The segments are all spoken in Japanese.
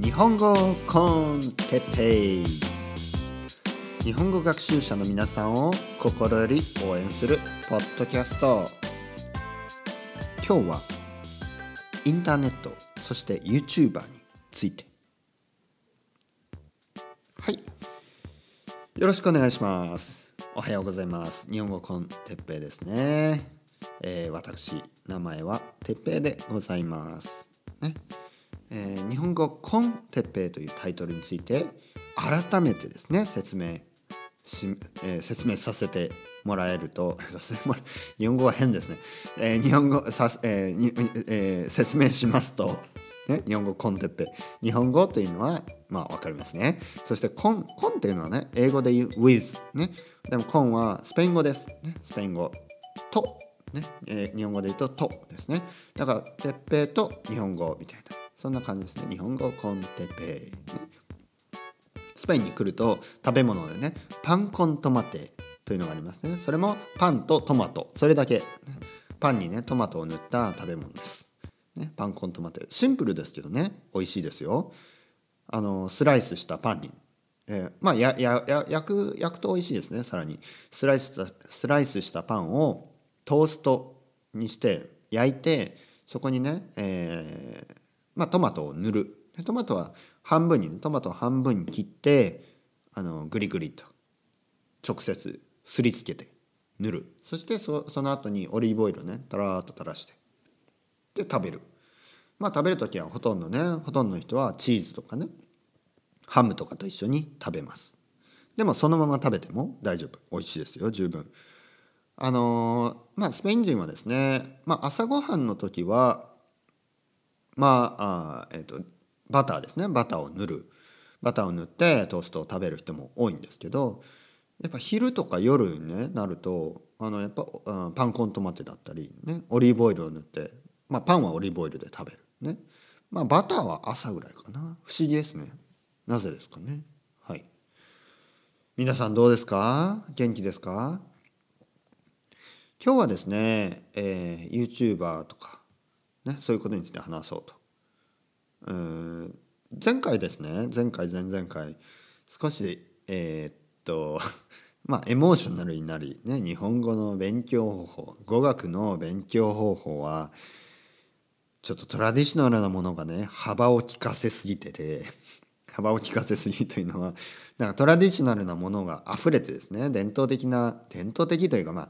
日本語コンテッペイ。日本語学習者の皆さんを心より応援するポッドキャスト。今日はインターネットそして YouTuber について。はい。よろしくお願いします。おはようございます。日本語コンテッペイですね、えー、私名前はてっぺいでございます。ね。えー、日本語「コンテッペイ」というタイトルについて改めてですね説明し、えー、説明させてもらえると 日本語は変ですね、えー、日本語さ、えーえー、説明しますと、ね、日本語コンテッペイ。日本語というのはまあ分かりますね。そしてコンコンっていうのはね英語で言う with ね。でもコンはスペイン語です、ね、スペイン語とね。えー、日本語で言うと「と」ですね。だから「てっぺい」と日本語みたいな。そんな感じですね。日本語コンテペイ、スペインに来ると食べ物でねパンコントマテというのがありますね。それもパンとトマト。それだけ。パンにねトマトを塗った食べ物です、ね、パンコントマテ。シンプルですけどね美味しいですよ。あのスライスしたパンに。えー、まあややや焼く焼くと美味しいですねさらに。スライスしたスライスしたパンをトーストにして焼いてそこにね、えーまあ、トマトを塗る。トマトは半分に、ね、トマトを半分に切ってあのグリグリと直接すりつけて塗る。そしてそその後にオリーブオイルをねたらーっと垂らしてで食べる。まあ食べる時はほとんどねほとんどの人はチーズとかねハムとかと一緒に食べます。でもそのまま食べても大丈夫。美味しいですよ十分。あのまあスペイン人はですね、まあ、朝ごはんの時はまああ、えーと、バターですね。バターを塗る。バターを塗ってトーストを食べる人も多いんですけどやっぱ昼とか夜に、ね、なるとあのやっぱパンコントマテだったり、ね、オリーブオイルを塗って、まあ、パンはオリーブオイルで食べる。ね。まあバターは朝ぐらいかな。不思議ですね。なぜですかね。はい。皆さんどうですか？元気ですか？今日はですね、えー、YouTuber とか、ね、そういうことについて話そうと。えー、前回ですね前回前々回少しえー、っと まあエモーショナルになり、ね、日本語の勉強方法語学の勉強方法はちょっとトラディショナルなものがね幅を利かせすぎてて 幅を利かせすぎというのはなんかトラディショナルなものが溢れてですね伝統的な伝統的というかまあ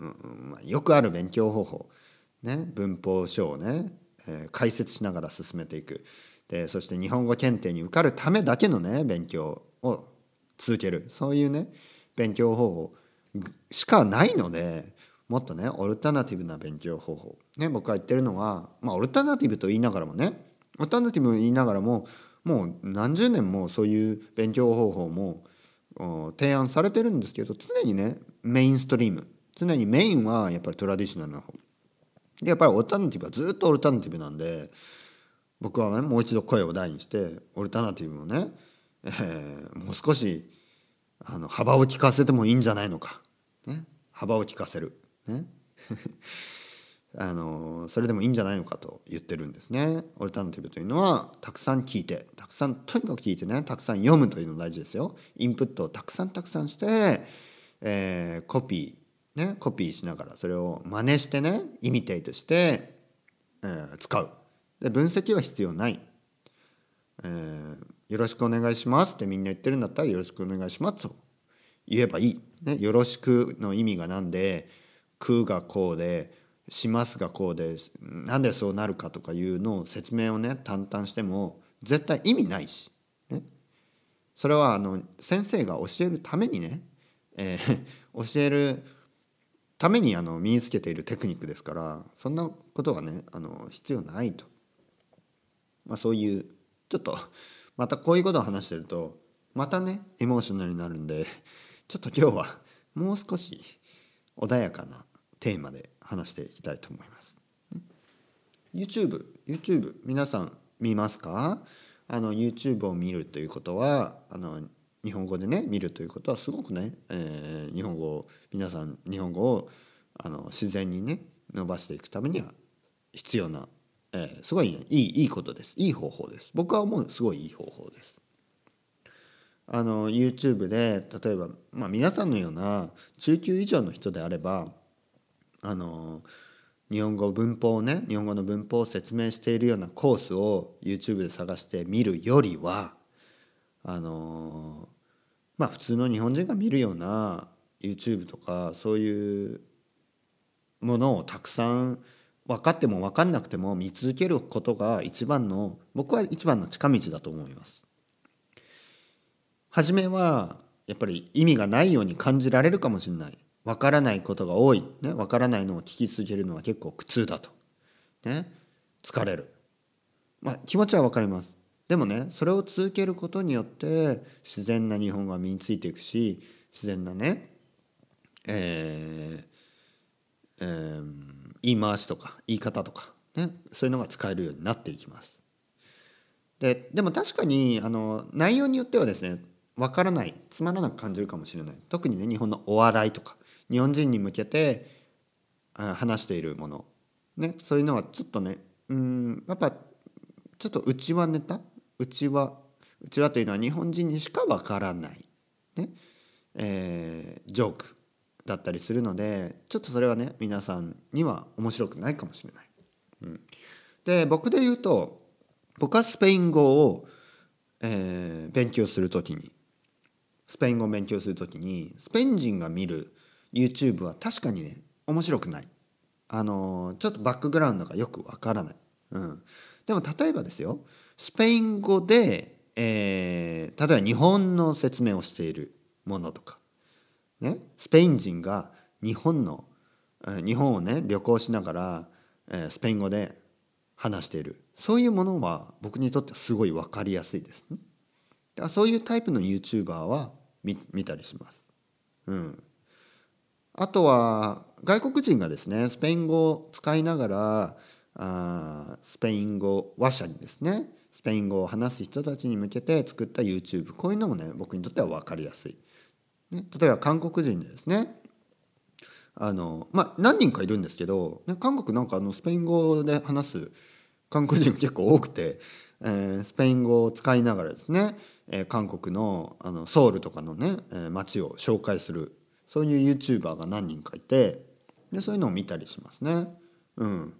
うんまあ、よくある勉強方法、ね、文法書をね、えー、解説しながら進めていく。でそして日本語検定に受かるためだけのね勉強を続ける。そういうね勉強方法しかないのでもっとねオルタナティブな勉強方法、ね、僕が言ってるのは、まあ、オルタナティブと言いながらもねオルタナティブ言いながらももう何十年もそういう勉強方法も提案されてるんですけど常にねメインストリーム。常にメインはやっぱりトラディショナルな方。でやっぱりオルタナティブはずっとオルタナティブなんで僕はねもう一度声を大にしてオルタナティブをね、えー、もう少しあの幅を利かせてもいいんじゃないのか、ね、幅を利かせる、ね あのそれでもいいんじゃないのかと言ってるんですね。オルタナティブというのはたくさん聞いてたくさんとにかく聞いてねたくさん読むというのが大事ですよ。インプットをたくさんたくさんして、えー、コピーね、コピーしながらそれを真似してねイミテイトして、えー、使う。で分析は必要ない、えー、よろしくお願いしますってみんな言ってるんだったらよろしくお願いしますと言えばいい、ね、よろしくの意味が何で空がこうでしますがこうでなんでそうなるかとかいうのを説明をね淡々しても絶対意味ないし、ね、それはあの先生が教えるためにね、えー、教えるためにあの身につけているテクニックですからそんなことはねあの必要ないと、まあ、そういうちょっとまたこういうことを話してるとまたねエモーショナルになるんでちょっと今日はもう少し穏やかなテーマで話していきたいと思います。YouTube YouTube 皆さん見ますか？あの YouTube を見るということはあの日本語でね見るということはすごくね、えー、日本語を皆さん日本語をあの自然にね伸ばしていくためには必要なえー、すごい、ね、いいいいことです。いい方法です。僕は思うすごいいい方法です。あの YouTube で例えば、まあ、皆さんのような中級以上の人であればあの日本語文法をね日本語の文法を説明しているようなコースを YouTube で探して見るよりはあのまあ普通の日本人が見るような YouTube とかそういうものをたくさん分かっても分かんなくても見続けることが一番の僕は一番の近道だと思います。初めはやっぱり意味がないように感じられるかもしれない。わからないことが多い。ねわからないのを聞き続けるのは結構苦痛だと。ね疲れる。まあ気持ちはわかります。でもねそれを続けることによって自然な日本語が身についていくし自然なねえー、えー、言い回しとか言い方とかねそういうのが使えるようになっていきます。ででも確かにあの内容によってはですね分からないつまらなく感じるかもしれない。特にね日本のお笑いとか日本人に向けて話しているもの、ね、そういうのはちょっとねうんやっぱちょっと内輪ネタ内輪内輪というのは日本人にしか分からない、ねえー、ジョークだったりするのでちょっとそれはね皆さんには面白くないかもしれない。うん、で僕で言うと僕はスペイン語を、えー、勉強する時にスペイン語を勉強する時にスペイン人が見る YouTube は確かにね面白くない。あのちょっとバックグラウンドがよくわからない、うん、でも例えばですよスペイン語で、えー、例えば日本の説明をしているものとか、ね、スペイン人が日本の、日本をね旅行しながら、えー、スペイン語で話しているそういうものは僕にとってはすごい分かりやすいですね。だからそういうタイプの YouTuber は見見たりします。うん、あとは外国人がですねスペイン語を使いながらあスペイン語話者にですねスペイン語を話す人たちに向けて作った YouTube こういうのもね僕にとっては分かりやすい。ね、例えば韓国人でですねあのまあ何人かいるんですけど、ね、韓国なんかあのスペイン語で話す韓国人結構多くて、えー、スペイン語を使いながらですねえー、韓国のあのソウルとかのね、えー、街を紹介するそういう YouTuber が何人かいてでそういうのを見たりしますね。うん、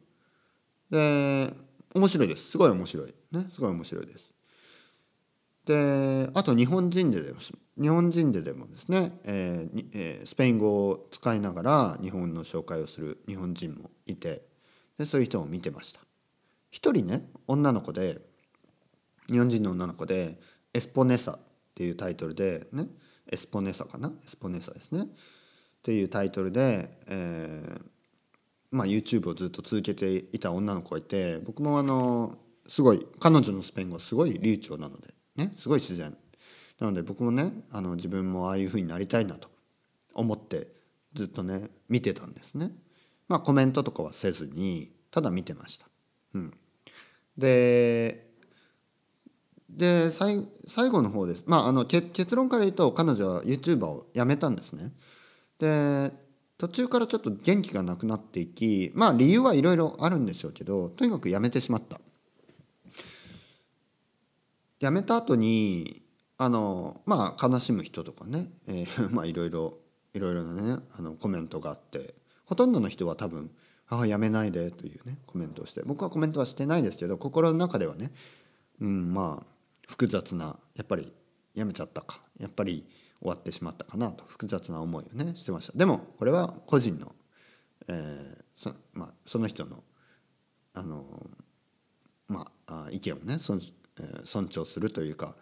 で面白いですすごい面白いねすごい面白いです。であと日本人で日本人ででもですね、えーえー、スペイン語を使いながら日本の紹介をする日本人もいてでそういう人も見てました。一人ね女の子で日本人の女の子でエスポネサっていうタイトルでねエスポネサかな？エスポネサですねっていうタイトルで、えー、まあ、YouTube をずっと続けていた女の子がいて僕もあのすごい彼女のスペイン語すごい流暢なのでねすごい自然なので僕もねあの自分もああいう風になりたいなと思ってずっとね見てたんですね。まあコメントとかはせずにただ見てました。うん、でで最後の方です、まあ、あの結論から言うと彼女は YouTuber を辞めたんですね。で途中からちょっと元気がなくなっていきまあ理由はいろいろあるんでしょうけどとにかく辞めてしまった。辞めた後にあのまあ悲しむ人とかね、えー、まあいろいろいろいろなねあのコメントがあってほとんどの人は多分「ああ辞めないで」というねコメントをして僕はコメントはしてないですけど心の中ではねうんまあ複雑なやっぱりやめちゃったかやっぱり終わってしまったかなと。複雑な思いをねしてました。でもこれは個人の、えーそまあ、その人のあのまあ意見をね尊,、えー、尊重するというか。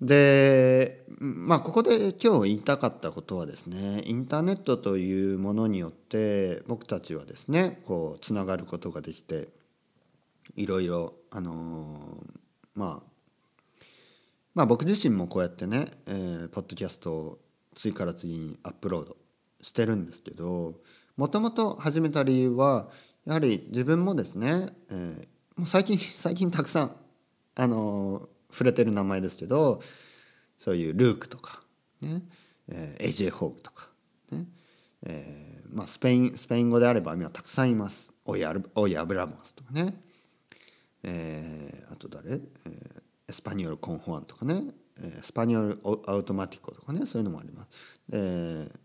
でまあここで今日言いたかったことはですねインターネットというものによって僕たちはですねこうつながることができていろいろあの、まあまあ僕自身もこうやってね、えー、ポッドキャストを次から次にアップロードしてるんですけどもともと始めた理由はやはり自分もですね、えー、もう最近 最近たくさんあのー、触れてる名前ですけどそういうルークとかね、えー、AJ ホーグとかね、えーまあ、スペインスペイン語であれば今たくさんいます。オイア・ブラモスとかね、えー、あと誰、えー、スパニオル・コン・ホアンとかね、えー、スパニオル・アウトマティコとかね。そういうのもあります。えー、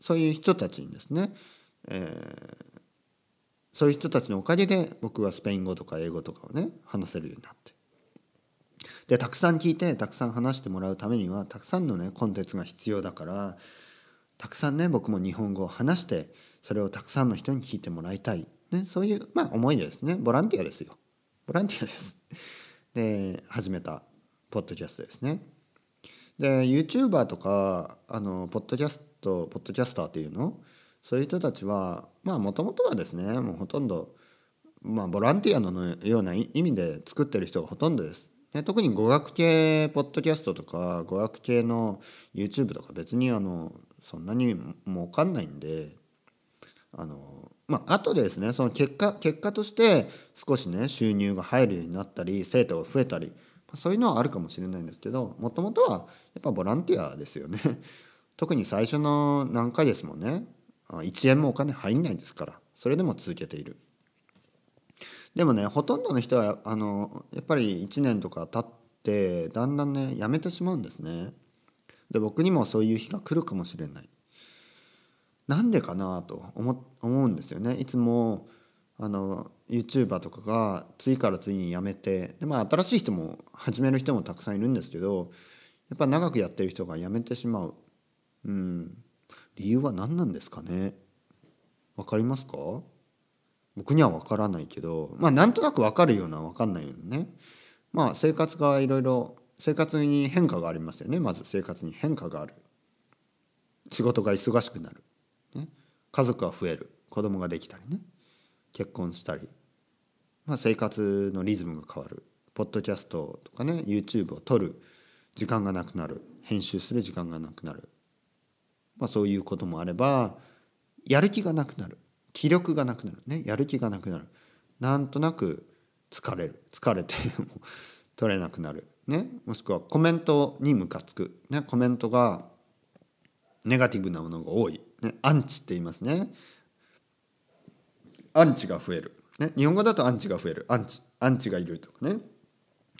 そういう人たちにですね、えー、そういう人たちのおかげで僕はスペイン語とか英語とかをね話せるようになって。でたくさん聞いてたくさん話してもらうためにはたくさんのねコンテンツが必要だからたくさんね僕も日本語を話してそれをたくさんの人に聞いてもらいたい、ね、そういうまあ思いでですね。ボランティアですよ。ボランティアです。で始めたポッドキャストですねで YouTuber とかあのポッドキャストポッドキャスターっていうの？そういう人たちはまあもともとはですねもうほとんどまあボランティアのような意味で作ってる人がほとんどです。ね、特に語学系ポッドキャストとか語学系の YouTube とか別にあのそんなに儲かんないんであのまあ後でですねその結果結果として少しね収入が入るようになったり生徒が増えたりそういうのはあるかもしれないんですけどもともとはやっぱボランティアですよね。特に最初の何回ですもんね1円もお金入んないんですからそれでも続けている。でもねほとんどの人はあのやっぱり1年とか経ってだんだんねやめてしまうんですね。で僕にもそういう日が来るかもしれない。なんでかなと思うんですよね。いつもあの YouTuber とかが次から次に辞めてで、まあ、新しい人も始める人もたくさんいるんですけどやっぱ長くやってる人が辞めてしまう。うん。理由は何なんですかね？わかりますか？僕にはわからないけどまあなんとなくわかるようなわかんないようなね。まあ生活がいろいろ生活に変化がありますよね。まず生活に変化がある。仕事が忙しくなる、家族が増える。子供ができたりね。結婚したり、まあ、生活のリズムが変わる。ポッドキャストとかね YouTube を撮る。時間がなくなる。編集する時間がなくなる。まあ、そういうこともあればやる気がなくなる。気力がなくなる。ねやる気がなくなる。なんとなく疲れる。疲れて 取れなくなる、ね、もしくはコメントにムカつく、ね、コメントがネガティブなものが多い、ね、アンチって言いますね。アンチが増える、ね、日本語だとアンチが増える。アンチアンチがいるとかね。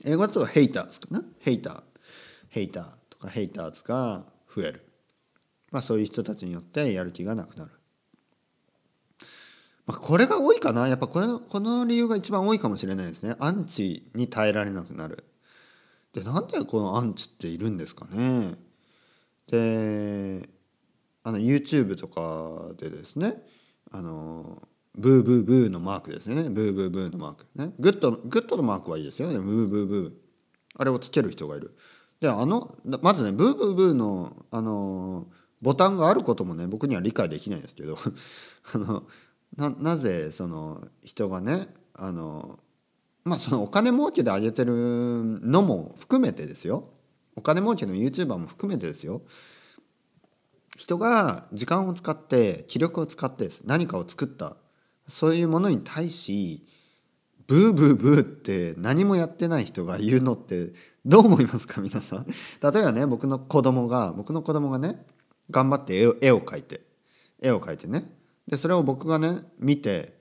英語だとヘイターズかな。ヘイター。ヘイターとかヘイターズが増える。まあ、そういう人たちによってやる気がなくなる。まあ、これが多いかな。やっぱこれこの理由が一番多いかもしれないですね。アンチに耐えられなくなる。でなんでこのアンチっているんですかね。であの YouTube とかでですねあのブーブーブーのマークですね。ブーブーブーのマークね。グッドグッドのマークはいいですよね。ブーブーブー。あれをつける人がいる。であのまずねブーブーブーのあのボタンがあることもね僕には理解できないですけど あのななぜその人がねあのまあそのお金儲けで上げてるのも含めてですよ。お金儲けの YouTuber も含めてですよ。人が時間を使って気力を使って何かを作った。そういうものに対しブーブーブーって何もやってない人が言うのってどう思いますか？皆さん。例えばね僕の子供が僕の子供がね頑張って絵を描いて。絵を描いてね。でそれを僕がね見て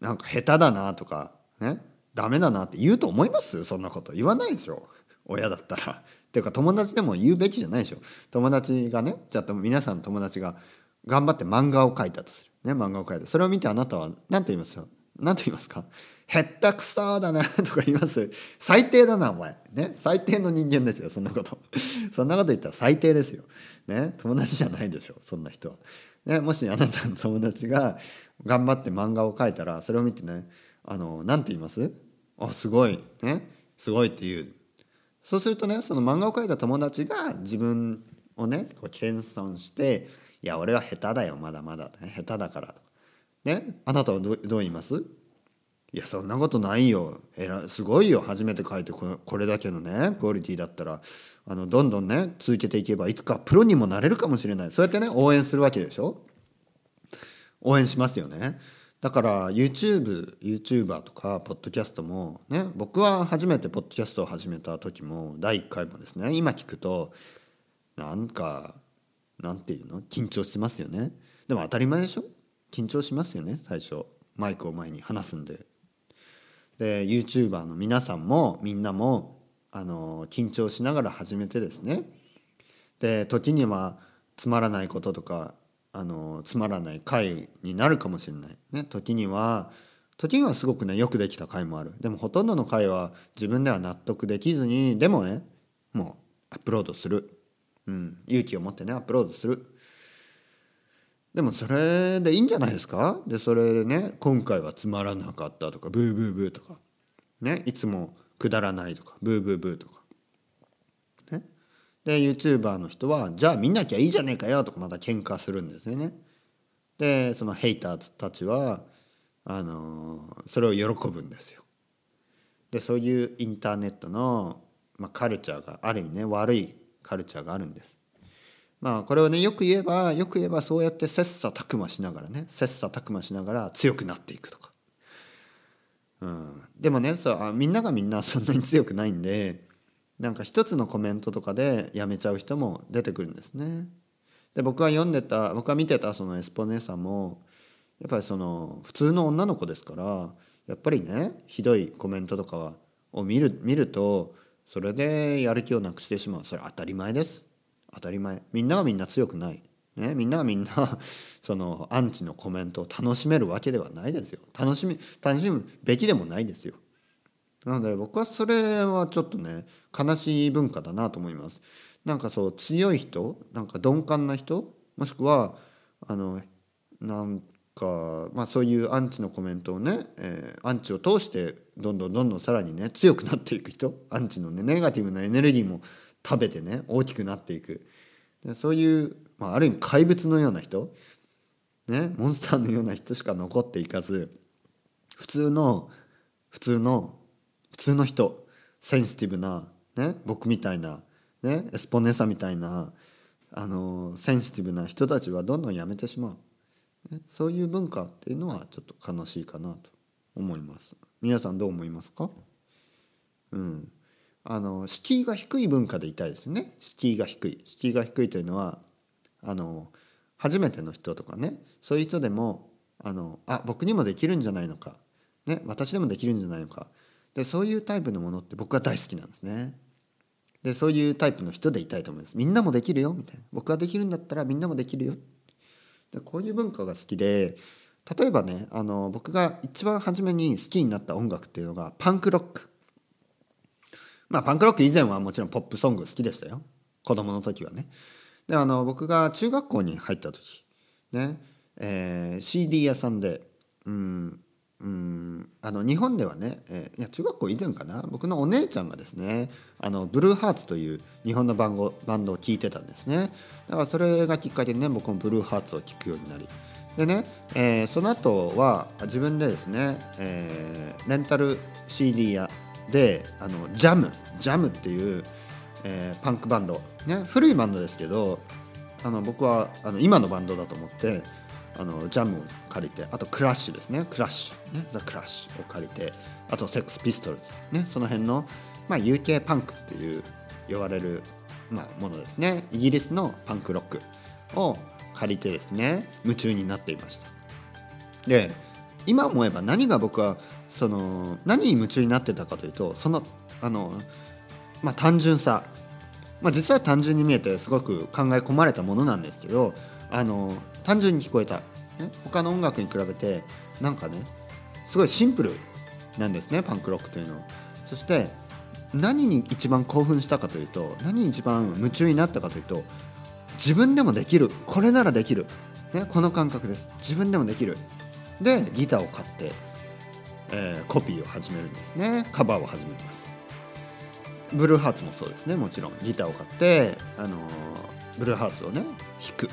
なんか下手だなとかねダメだなって言うと思います？そんなこと言わないでしょ。親だったら。ていうか友達でも言うべきじゃないでしょ。友達がねじゃあ皆さん友達が頑張って漫画を描いたとする、ね、漫画を描いたそれを見てあなたは何て言いますよ。何て言いますか？へったくそだなとか言います。最低だなお前。ね最低の人間ですよそんなこと。そんなこと言ったら最低ですよ。ね友達じゃないでしょそんな人は、ね、もしあなたの友達が頑張って漫画を描いたらそれを見てねあの何て言います？あすごい。ねすごいって言う。そうするとねその漫画を描いた友達が自分をねこう謙遜して「いや俺は下手だよまだまだ、ね、下手だから」ねあなたはどどう言います？いやそんなことないよ。えらすごいよ。初めて書いてこれだけのねクオリティだったら。あのどんどんね続けていけばいつかプロにもなれるかもしれない。そうやってね応援するわけでしょ？応援しますよね。だから YouTube、YouTuber とかポッドキャストもね僕は初めてポッドキャストを始めた時も第1回もですね今聞くとなんかなんていうの？緊張しますよね。でも当たり前でしょ？緊張しますよね最初。マイクを前に話すんで。で YouTuber の皆さんもみんなもあの緊張しながら始めてですね。で時にはつまらないこととかあのつまらない回になるかもしれない、ね、時には時にはすごくねよくできた回もある。でもほとんどの回は自分では納得できずにでもねもうアップロードする、うん、勇気を持ってねアップロードする。でもそれでいいんじゃないですか？でそれでね今回はつまらなかったとかブーブーブーとか。ねいつもくだらないとかブーブーブーとか。で YouTuber の人はじゃあ見なきゃいいじゃねえかよとかまた喧嘩するんですよね。でそのヘイターたちはあのそれを喜ぶんですよ。でそういうインターネットの、まあ、カルチャーがある意味ね悪いカルチャーがあるんです。まあこれをねよく言えばよく言えばそうやって切磋琢磨しながらね切磋琢磨しながら強くなっていくとか、うん、でもねそうあみんながみんなそんなに強くないんでなんか一つのコメントとかでやめちゃう人も出てくるんですね。で僕が読んでた僕が見てたそのエスポ姉さんもやっぱりその普通の女の子ですからやっぱりねひどいコメントとかを見る見るとそれでやる気をなくしてしまう。それ当たり前です。当たり前。みんながみんな強くない、ね、みんながみんな そのアンチのコメントを楽しめるわけではないですよ。楽しみ楽しむべきでもないですよ。なので僕はそれはちょっとね悲しい文化だなと思います。なんかそう強い人なんか鈍感な人もしくはあのなんか、まあ、そういうアンチのコメントをね、えー、アンチを通してどんどんどんどんさらにね強くなっていく人アンチのねネガティブなエネルギーも食べてね大きくなっていく。でそういう、まあ、ある意味怪物のような人、ね、モンスターのような人しか残っていかず普通の普通の通の人センシティブな、ね、僕みたいな、ね、エスポネサみたいなあのセンシティブな人たちはどんどんやめてしまう、ね、そういう文化っていうのはちょっと悲しいかなと思います。皆さんどう思いますか？うん。あの敷居が低い文化でいたいですね。敷居が低い。敷居が低いというのはあの初めての人とかね。そういう人でもあのあ僕にもできるんじゃないのか、ね、私でもできるんじゃないのか。でそういうタイプのものって僕は大好きなんですね。でそういうタイプの人でいたいと思います。みんなもできるよみたいな。僕ができるんだったらみんなもできるよ。でこういう文化が好きで例えばねあの僕が一番初めに好きになった音楽っていうのがパンクロック。まあパンクロック以前はもちろんポップソング好きでしたよ。子供の時はね。であの僕が中学校に入った時ね、えー、CD 屋さんでうんうん。あの日本ではね、えー、いや中学校以前かな。僕のお姉ちゃんがですねあのブルーハーツという日本のバンドバンドを聴いてたんですね。だからそれがきっかけでね僕もブルーハーツを聴くようになり。でね、えー、その後は自分でですね、えー、レンタル CD 屋であのジャムジャムっていう、えー、パンクバンド、ね、古いバンドですけどあの僕はあの今のバンドだと思ってあのジャムを借りてあとクラッシュですね。クラッシュ。ね。ザ・クラッシュを借りてあとセックスピストルズ。ね。その辺の、まあ、UK パンクっていう呼ばれる、まあ、ものですね。イギリスのパンクロックを借りてですね夢中になっていました。で今思えば何が僕はその何に夢中になってたかというとそのあの、まあ、単純さ、まあ、実は単純に見えてすごく考え込まれたものなんですけどあの単純に聞こえた、他の音楽に比べてなんかねすごいシンプルなんですねパンクロックというの。は。そして何に一番興奮したかというと何に一番夢中になったかというと自分でもできるこれならできる、ね、この感覚です。自分でもできる。でギターを買って、えー、コピーを始めるんですね。カバーを始めます。ブルーハーツもそうですね。もちろんギターを買って、あのー、ブルーハーツをね弾く、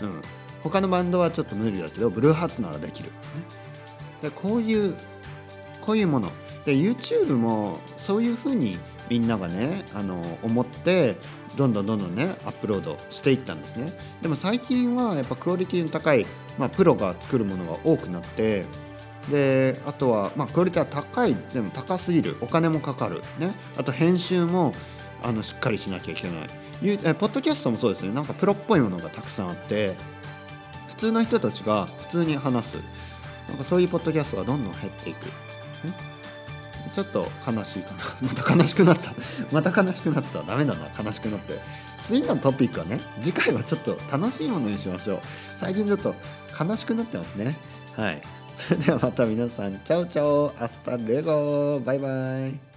うん、他のバンドはちょっと無理だけどブルーハーツならできる、ね、でこういうこういうもの。で YouTube もそういうふうにみんながねあの思ってどんどんどんどんねアップロードしていったんですね。でも最近はやっぱクオリティの高い、まあ、プロが作るものが多くなってであとは、まあ、クオリティは高いでも高すぎる。お金もかかる、ね、あと編集もあのしっかりしなきゃいけない。ポッドキャストもそうですね。なんかプロっぽいものがたくさんあって普通の人たちが普通に話す。なんかそういうポッドキャストがどんどん減っていく、ね、ちょっと悲しいかな。また悲しくなった。また悲しくなった。ダメだな。悲しくなって。次のトピックはね次回はちょっと楽しいものにしましょう。最近ちょっと悲しくなってますね。はい。それではまた皆さん。 Ciao ciao。 Hasta luego。バイバイ。